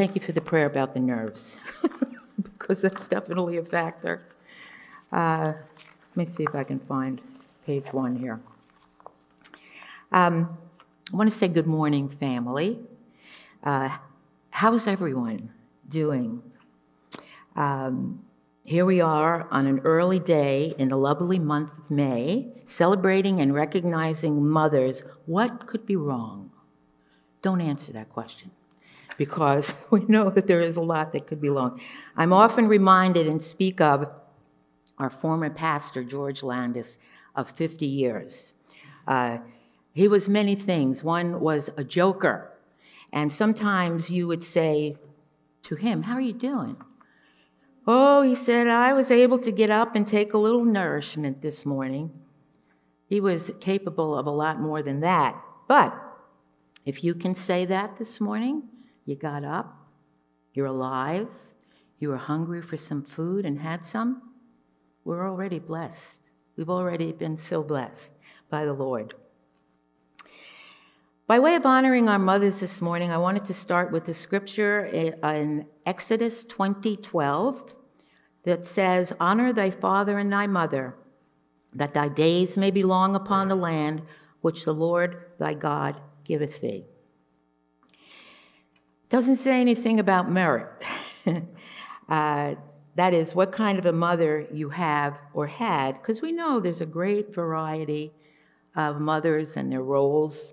Thank you for the prayer about the nerves, because that's definitely a factor. Uh, Let me see if I can find page one here. Um, I want to say good morning, family. Uh, How's everyone doing? Um, Here we are on an early day in the lovely month of May, celebrating and recognizing mothers. What could be wrong? Don't answer that question because we know that there is a lot that could be wrong. I'm often reminded and speak of our former pastor, George Landis, of 50 years. Uh, he was many things. One was a joker, and sometimes you would say to him, How are you doing? Oh, he said, I was able to get up and take a little nourishment this morning. He was capable of a lot more than that. But if you can say that this morning, you got up, you're alive, you were hungry for some food and had some, we're already blessed. We've already been so blessed by the Lord. By way of honoring our mothers this morning, I wanted to start with the scripture in Exodus 20:12 that says, "Honor thy father and thy mother, that thy days may be long upon the land which the Lord thy God giveth thee." Doesn't say anything about merit. uh, that is, what kind of a mother you have or had, because we know there's a great variety of mothers and their roles.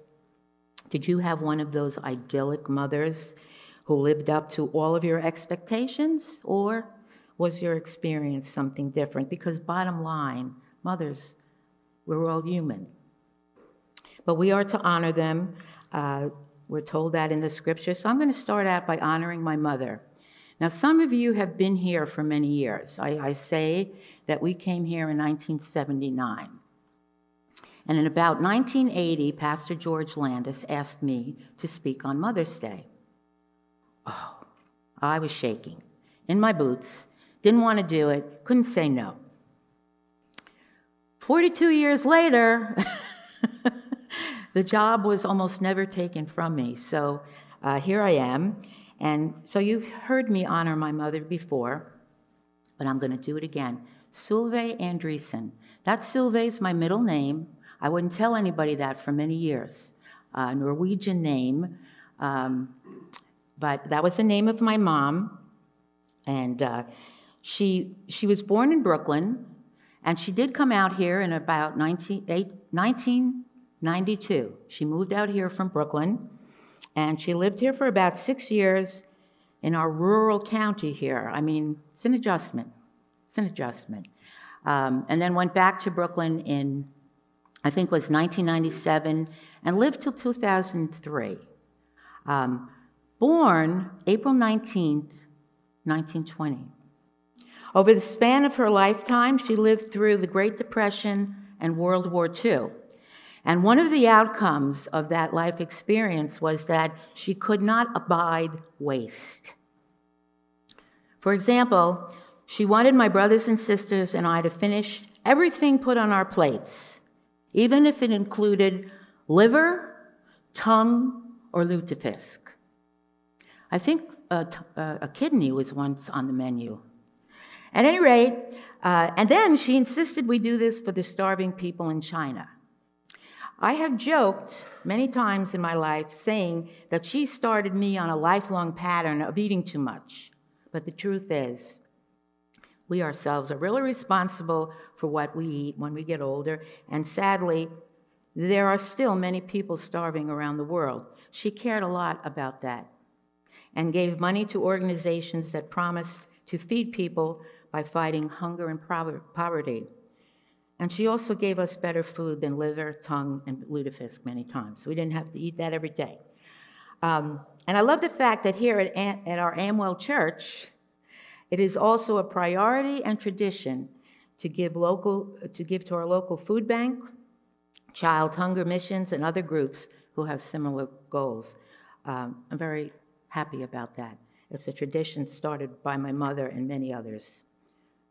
Did you have one of those idyllic mothers who lived up to all of your expectations, or was your experience something different? Because, bottom line, mothers, we're all human. But we are to honor them. Uh, we're told that in the scripture. So I'm going to start out by honoring my mother. Now, some of you have been here for many years. I, I say that we came here in 1979. And in about 1980, Pastor George Landis asked me to speak on Mother's Day. Oh, I was shaking in my boots, didn't want to do it, couldn't say no. 42 years later, the job was almost never taken from me. So uh, here I am. And so you've heard me honor my mother before, but I'm going to do it again. Solveig Andresen. That Solveig's my middle name. I wouldn't tell anybody that for many years. Uh, Norwegian name, um, but that was the name of my mom. And uh, she, she was born in Brooklyn, and she did come out here in about 19, 1992. She moved out here from Brooklyn, and she lived here for about six years in our rural county here. I mean, it's an adjustment. It's an adjustment. Um, and then went back to Brooklyn in I think was 1997, and lived till 2003. Um, born April 19th, 1920. Over the span of her lifetime, she lived through the Great Depression and World War II. And one of the outcomes of that life experience was that she could not abide waste. For example, she wanted my brothers and sisters and I to finish everything put on our plates even if it included liver, tongue, or lutefisk. I think a, a kidney was once on the menu. At any rate, uh, and then she insisted we do this for the starving people in China. I have joked many times in my life saying that she started me on a lifelong pattern of eating too much. But the truth is, we ourselves are really responsible for what we eat when we get older, and sadly, there are still many people starving around the world. She cared a lot about that and gave money to organizations that promised to feed people by fighting hunger and poverty. And she also gave us better food than liver, tongue, and lutefisk many times. We didn't have to eat that every day. Um, and I love the fact that here at, at our Amwell Church, it is also a priority and tradition to give, local, to give to our local food bank, child hunger missions, and other groups who have similar goals. Um, I'm very happy about that. It's a tradition started by my mother and many others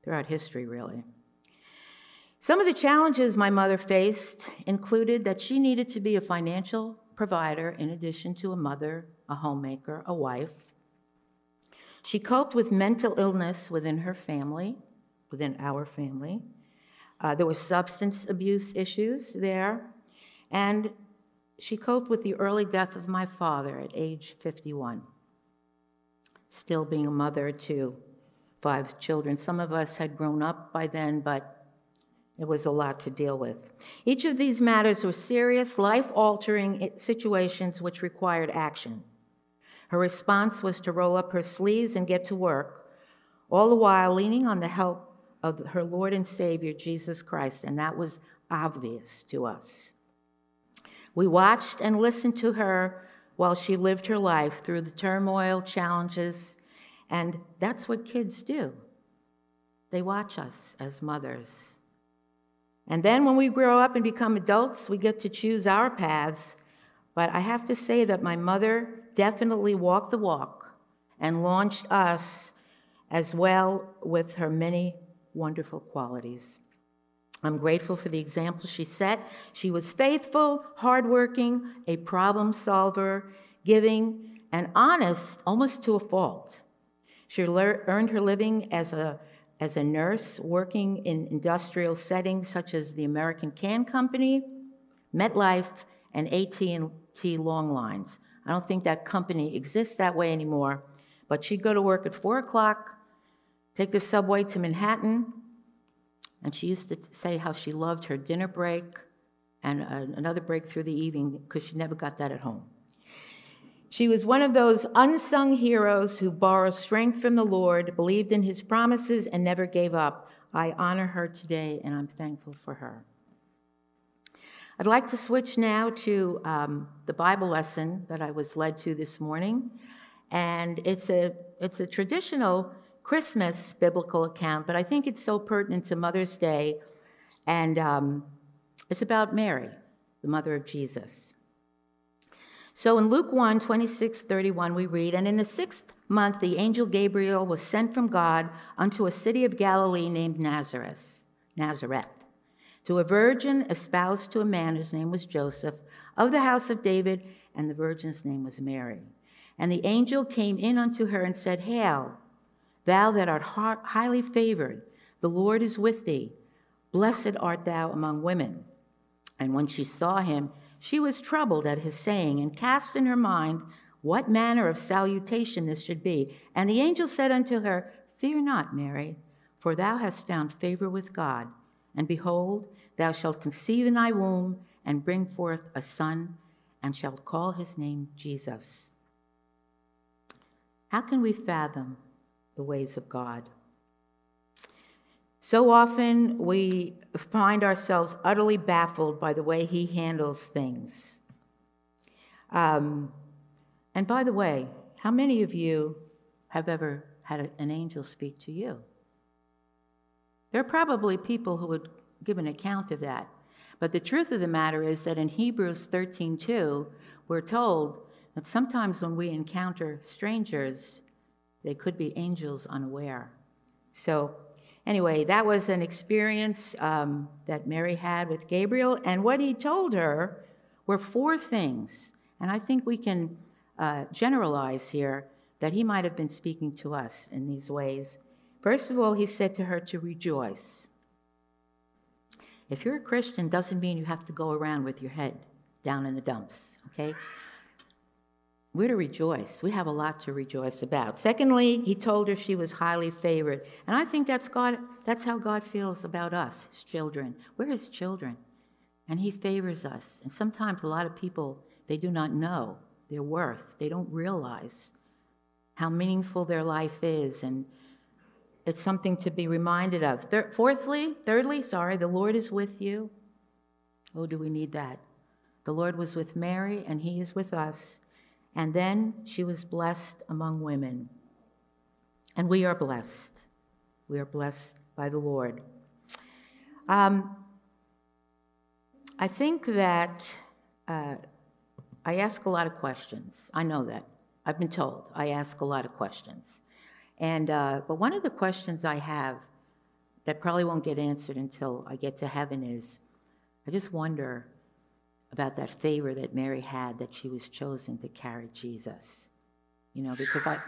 throughout history, really. Some of the challenges my mother faced included that she needed to be a financial provider in addition to a mother, a homemaker, a wife. She coped with mental illness within her family, within our family. Uh, there were substance abuse issues there. And she coped with the early death of my father at age 51, still being a mother to five children. Some of us had grown up by then, but it was a lot to deal with. Each of these matters were serious, life altering situations which required action. Her response was to roll up her sleeves and get to work, all the while leaning on the help of her Lord and Savior, Jesus Christ, and that was obvious to us. We watched and listened to her while she lived her life through the turmoil, challenges, and that's what kids do. They watch us as mothers. And then when we grow up and become adults, we get to choose our paths. But I have to say that my mother definitely walked the walk and launched us as well with her many wonderful qualities. I'm grateful for the example she set. She was faithful, hardworking, a problem solver, giving, and honest almost to a fault. She earned her living as a, as a nurse, working in industrial settings such as the American Can Company, MetLife, and AT&T Long Lines. I don't think that company exists that way anymore, but she'd go to work at 4 o'clock, take the subway to Manhattan, and she used to say how she loved her dinner break and uh, another break through the evening because she never got that at home. She was one of those unsung heroes who borrowed strength from the Lord, believed in his promises, and never gave up. I honor her today, and I'm thankful for her. I'd like to switch now to um, the Bible lesson that I was led to this morning. And it's a, it's a traditional Christmas biblical account, but I think it's so pertinent to Mother's Day. And um, it's about Mary, the mother of Jesus. So in Luke 1 26 31, we read, And in the sixth month, the angel Gabriel was sent from God unto a city of Galilee named Nazareth, Nazareth, to a virgin espoused to a man whose name was Joseph, of the house of David, and the virgin's name was Mary. And the angel came in unto her and said, Hail, Thou that art highly favored, the Lord is with thee. Blessed art thou among women. And when she saw him, she was troubled at his saying, and cast in her mind what manner of salutation this should be. And the angel said unto her, Fear not, Mary, for thou hast found favor with God. And behold, thou shalt conceive in thy womb, and bring forth a son, and shalt call his name Jesus. How can we fathom the ways of God. So often we find ourselves utterly baffled by the way He handles things. Um, and by the way, how many of you have ever had an angel speak to you? There are probably people who would give an account of that. But the truth of the matter is that in Hebrews 13:2, we're told that sometimes when we encounter strangers, they could be angels unaware. So, anyway, that was an experience um, that Mary had with Gabriel. And what he told her were four things. And I think we can uh, generalize here that he might have been speaking to us in these ways. First of all, he said to her to rejoice. If you're a Christian, doesn't mean you have to go around with your head down in the dumps, okay? We're to rejoice. We have a lot to rejoice about. Secondly, he told her she was highly favored. And I think that's God that's how God feels about us, his children. We're his children. And he favors us. And sometimes a lot of people they do not know their worth. They don't realize how meaningful their life is and it's something to be reminded of. Thir- fourthly, thirdly, sorry, the Lord is with you. Oh, do we need that? The Lord was with Mary and he is with us. And then she was blessed among women. And we are blessed. We are blessed by the Lord. Um, I think that uh, I ask a lot of questions. I know that. I've been told I ask a lot of questions. And, uh, but one of the questions I have that probably won't get answered until I get to heaven is I just wonder about that favor that Mary had that she was chosen to carry Jesus. You know, because I,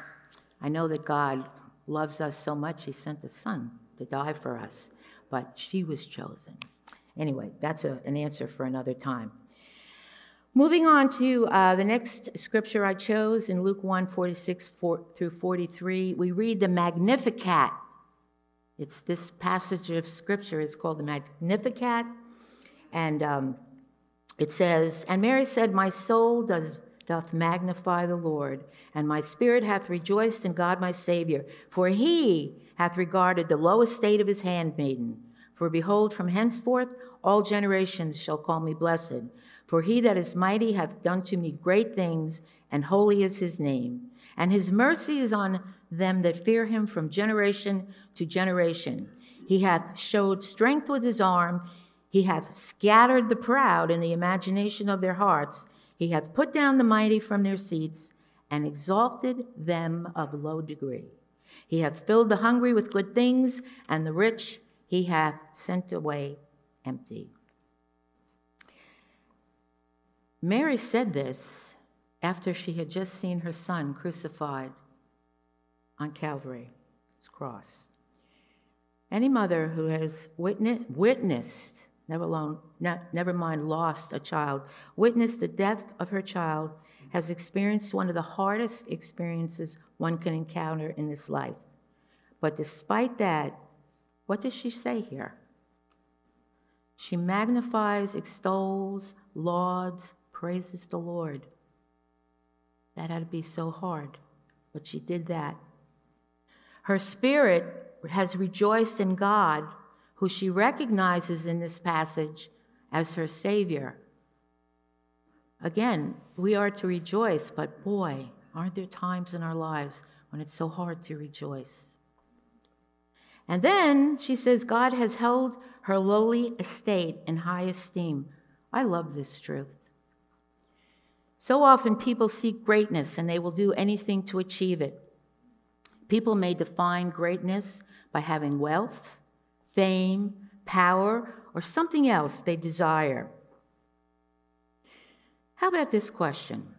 I know that God loves us so much, He sent the Son to die for us, but she was chosen. Anyway, that's a, an answer for another time. Moving on to uh, the next scripture I chose in Luke 1 46 4, through 43, we read the Magnificat. It's this passage of scripture is called the Magnificat. And um, it says, And Mary said, My soul does, doth magnify the Lord, and my spirit hath rejoiced in God my Savior, for he hath regarded the low estate of his handmaiden. For behold, from henceforth all generations shall call me blessed. For he that is mighty hath done to me great things, and holy is his name. And his mercy is on them that fear him from generation to generation. He hath showed strength with his arm. He hath scattered the proud in the imagination of their hearts. He hath put down the mighty from their seats and exalted them of low degree. He hath filled the hungry with good things, and the rich he hath sent away empty. Mary said this after she had just seen her son crucified on Calvary's cross. Any mother who has witnessed, witnessed never, alone, never mind lost a child, witnessed the death of her child, has experienced one of the hardest experiences one can encounter in this life. But despite that, what does she say here? She magnifies, extols, lauds, praises the Lord. That had to be so hard, but she did that. Her spirit has rejoiced in God, who she recognizes in this passage as her Savior. Again, we are to rejoice, but boy, aren't there times in our lives when it's so hard to rejoice? And then she says, God has held her lowly estate in high esteem. I love this truth. So often people seek greatness and they will do anything to achieve it. People may define greatness by having wealth, fame, power, or something else they desire. How about this question?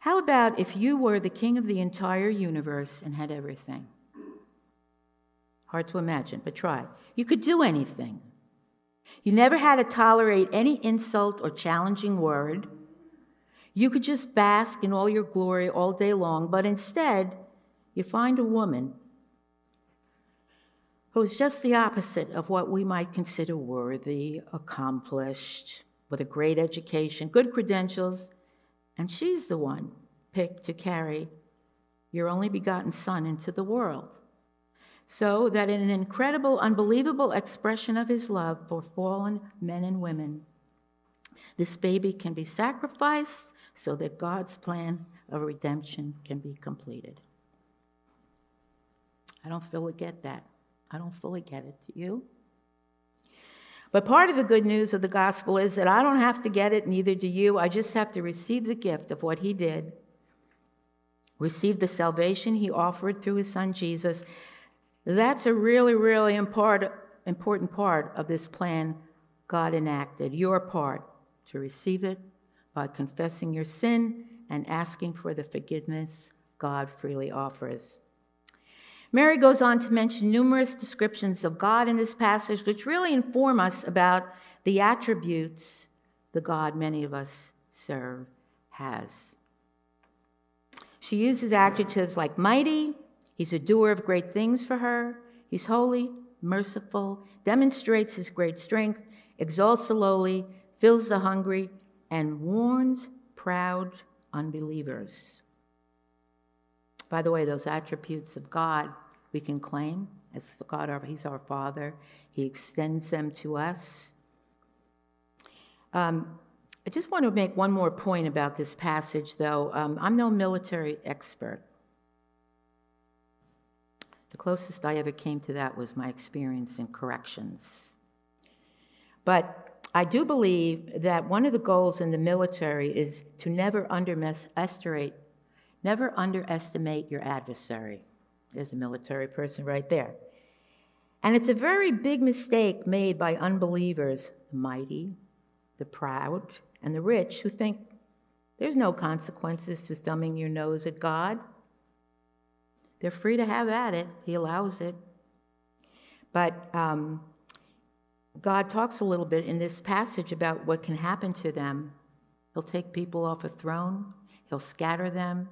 How about if you were the king of the entire universe and had everything? Hard to imagine, but try. You could do anything. You never had to tolerate any insult or challenging word. You could just bask in all your glory all day long, but instead, you find a woman who is just the opposite of what we might consider worthy, accomplished, with a great education, good credentials, and she's the one picked to carry your only begotten Son into the world so that in an incredible, unbelievable expression of his love for fallen men and women, this baby can be sacrificed so that God's plan of redemption can be completed. I don't fully get that. I don't fully get it. Do you? But part of the good news of the gospel is that I don't have to get it, neither do you. I just have to receive the gift of what he did, receive the salvation he offered through his son Jesus, that's a really, really important part of this plan God enacted. Your part to receive it by confessing your sin and asking for the forgiveness God freely offers. Mary goes on to mention numerous descriptions of God in this passage, which really inform us about the attributes the God many of us serve has. She uses adjectives like mighty, He's a doer of great things for her. He's holy, merciful, demonstrates his great strength, exalts the lowly, fills the hungry, and warns proud unbelievers. By the way, those attributes of God we can claim as God, our, He's our Father. He extends them to us. Um, I just want to make one more point about this passage, though. Um, I'm no military expert. The closest I ever came to that was my experience in corrections. But I do believe that one of the goals in the military is to never underestimate, never underestimate your adversary. There's a military person right there. And it's a very big mistake made by unbelievers, the mighty, the proud, and the rich, who think there's no consequences to thumbing your nose at God. they're free to have at it. He allows it. But um, God talks a little bit in this passage about what can happen to them. He'll take people off a throne, He'll scatter them.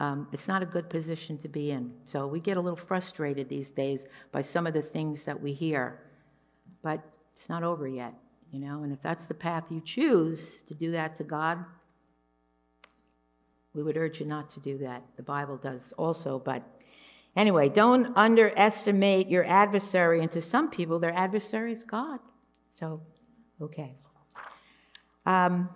Um, it's not a good position to be in. So we get a little frustrated these days by some of the things that we hear. But it's not over yet, you know, and if that's the path you choose to do that to God, we would urge you not to do that. The Bible does also, but anyway, don't underestimate your adversary. And to some people, their adversary is God. So, okay. Um,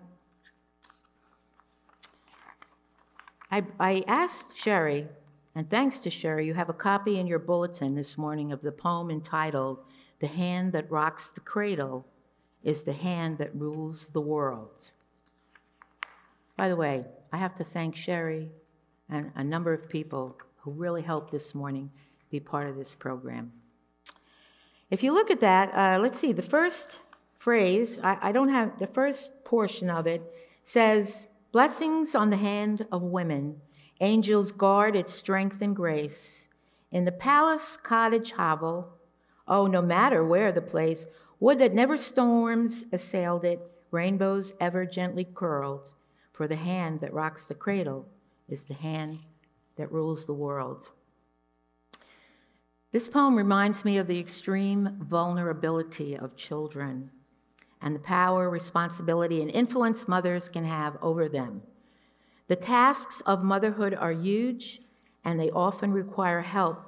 I, I asked Sherry, and thanks to Sherry, you have a copy in your bulletin this morning of the poem entitled, The Hand That Rocks the Cradle is the Hand That Rules the World. By the way, I have to thank Sherry and a number of people who really helped this morning be part of this program. If you look at that, uh, let's see, the first phrase, I, I don't have, the first portion of it says, Blessings on the hand of women, angels guard its strength and grace. In the palace, cottage, hovel, oh, no matter where the place, would that never storms assailed it, rainbows ever gently curled, for the hand that rocks the cradle is the hand that rules the world. This poem reminds me of the extreme vulnerability of children and the power, responsibility, and influence mothers can have over them. The tasks of motherhood are huge, and they often require help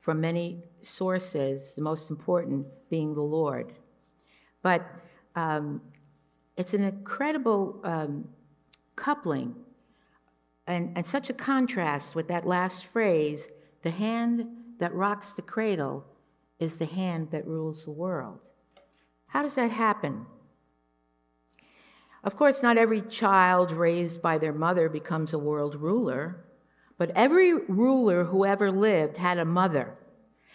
from many sources, the most important being the Lord. But um, it's an incredible um, coupling and, and such a contrast with that last phrase the hand that rocks the cradle is the hand that rules the world. How does that happen? Of course, not every child raised by their mother becomes a world ruler, but every ruler who ever lived had a mother.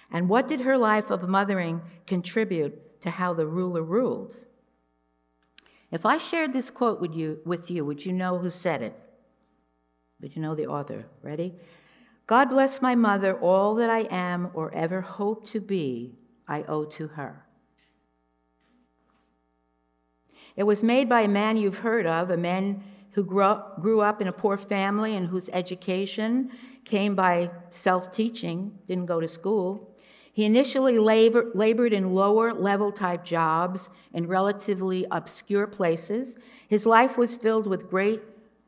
And what did her life of mothering contribute to how the ruler ruled? If I shared this quote with you, with you, would you know who said it? Would you know the author? Ready? God bless my mother, all that I am or ever hope to be, I owe to her. It was made by a man you've heard of, a man who grew up, grew up in a poor family and whose education came by self teaching, didn't go to school. He initially labor, labored in lower level type jobs in relatively obscure places. His life was filled with great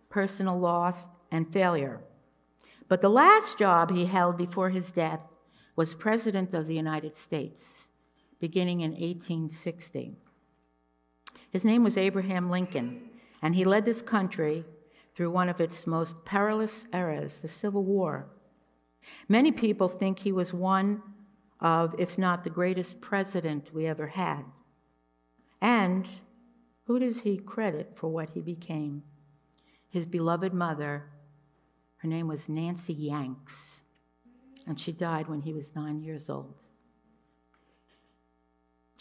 personal loss and failure. But the last job he held before his death was President of the United States, beginning in 1860. His name was Abraham Lincoln, and he led this country through one of its most perilous eras, the Civil War. Many people think he was one of, if not the greatest president we ever had. And who does he credit for what he became? His beloved mother. Her name was Nancy Hanks, and she died when he was nine years old.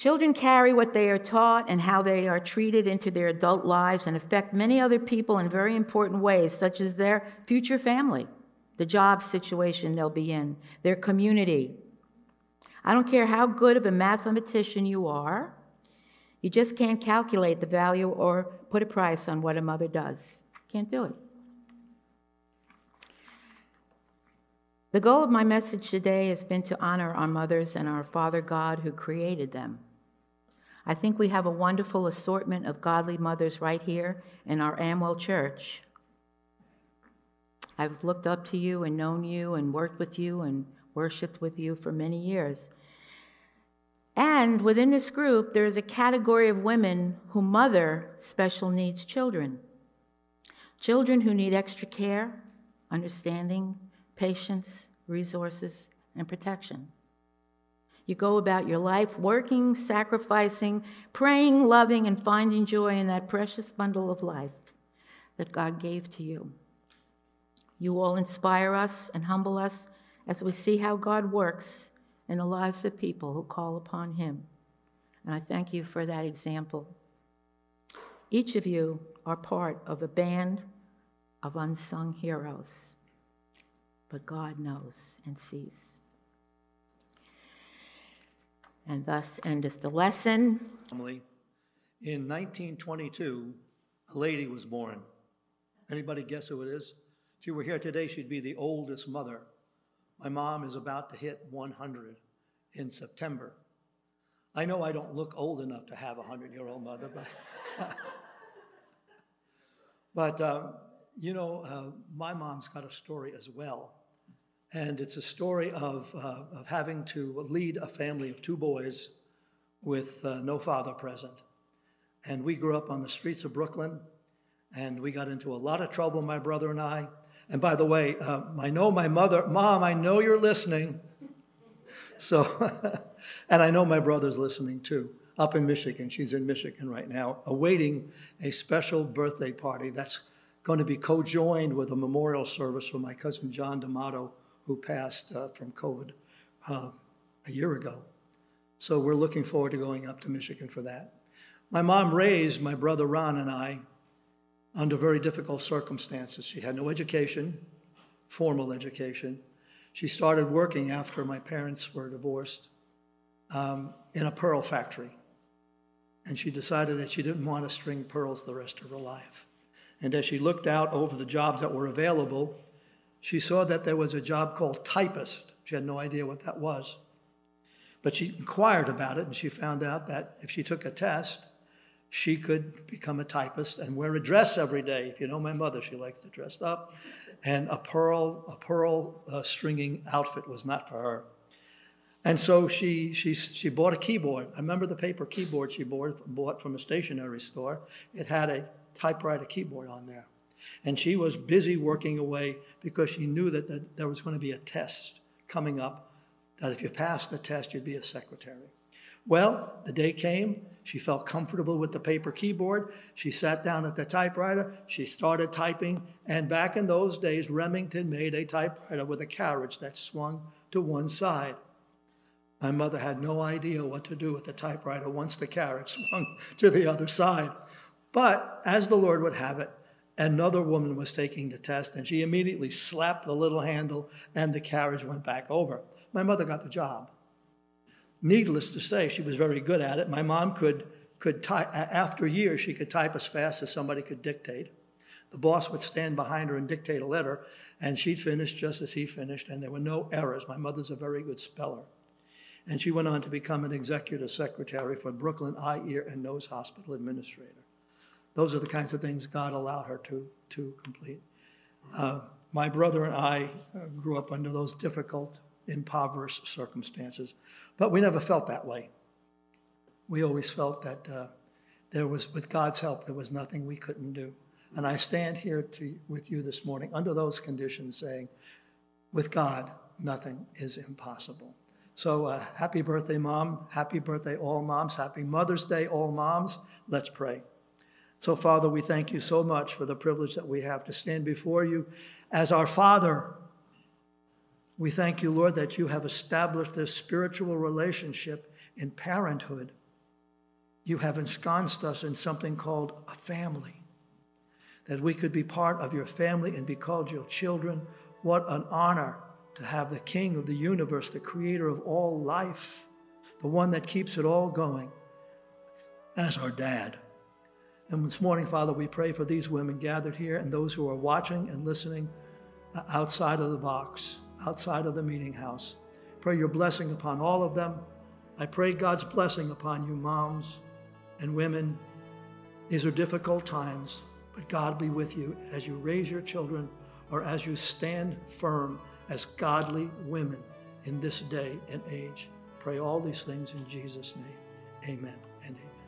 Children carry what they are taught and how they are treated into their adult lives and affect many other people in very important ways, such as their future family, the job situation they'll be in, their community. I don't care how good of a mathematician you are, you just can't calculate the value or put a price on what a mother does. Can't do it. The goal of my message today has been to honor our mothers and our Father God who created them. I think we have a wonderful assortment of godly mothers right here in our Amwell Church. I've looked up to you and known you and worked with you and worshiped with you for many years. And within this group, there is a category of women who mother special needs children. Children who need extra care, understanding, patience, resources, and protection. You go about your life working, sacrificing, praying, loving, and finding joy in that precious bundle of life that God gave to you. You all inspire us and humble us as we see how God works in the lives of people who call upon Him. And I thank you for that example. Each of you are part of a band of unsung heroes. but God knows and sees. And thus endeth the lesson. family. In 1922, a lady was born. Anybody guess who it is? If she were here today, she'd be the oldest mother. My mom is about to hit 100 in September. I know I don't look old enough to have a 100-year-old mother, but, but um, you know, uh, my mom's got a story as well. And it's a story of, uh, of having to lead a family of two boys with uh, no father present. And we grew up on the streets of Brooklyn, and we got into a lot of trouble, my brother and I. And by the way, uh, I know my mother, Mom, I know you're listening. So, and I know my brother's listening too, up in Michigan. She's in Michigan right now, awaiting a special birthday party that's going to be co joined with a memorial service for my cousin John D'Amato, who passed uh, from COVID uh, a year ago. So we're looking forward to going up to Michigan for that. My mom raised my brother Ron and I under very difficult circumstances. She had no education, formal education. She started working after my parents were divorced um, in a pearl factory. And she decided that she didn't want to string pearls the rest of her life. And as she looked out over the jobs that were available, she saw that there was a job called typist. She had no idea what that was. But she inquired about it and she found out that if she took a test, she could become a typist and wear a dress every day. If you know my mother, she likes to dress up. And a pearl, a pearl uh, stringing outfit was not for her. And so she, she, she bought a keyboard. I remember the paper keyboard she bought, bought from a stationery store. It had a typewriter keyboard on there. And she was busy working away because she knew that, that there was going to be a test coming up, that if you passed the test, you'd be a secretary. Well, the day came. She felt comfortable with the paper keyboard. She sat down at the typewriter. She started typing. And back in those days, Remington made a typewriter with a carriage that swung to one side. My mother had no idea what to do with the typewriter once the carriage swung to the other side. But as the Lord would have it, another woman was taking the test, and she immediately slapped the little handle, and the carriage went back over. My mother got the job. Needless to say, she was very good at it. My mom could, could type, after years, she could type as fast as somebody could dictate. The boss would stand behind her and dictate a letter, and she'd finish just as he finished, and there were no errors. My mother's a very good speller. And she went on to become an executive secretary for Brooklyn Eye, Ear, and Nose Hospital Administrator. Those are the kinds of things God allowed her to, to complete. Uh, my brother and I uh, grew up under those difficult, impoverished circumstances, but we never felt that way. We always felt that uh, there was, with God's help, there was nothing we couldn't do. And I stand here to, with you this morning under those conditions saying, with God, nothing is impossible. So, uh, happy birthday, Mom. Happy birthday, all moms. Happy Mother's Day, all moms. Let's pray. So, Father, we thank you so much for the privilege that we have to stand before you as our Father. We thank you, Lord, that you have established this spiritual relationship in parenthood. You have ensconced us in something called a family, that we could be part of your family and be called your children. What an honor to have the King of the universe, the creator of all life, the one that keeps it all going, as our dad. And this morning, Father, we pray for these women gathered here and those who are watching and listening uh, outside of the box, outside of the meeting house. Pray your blessing upon all of them. I pray God's blessing upon you, moms and women. These are difficult times, but God be with you as you raise your children or as you stand firm as godly women in this day and age. Pray all these things in Jesus' name. Amen and amen.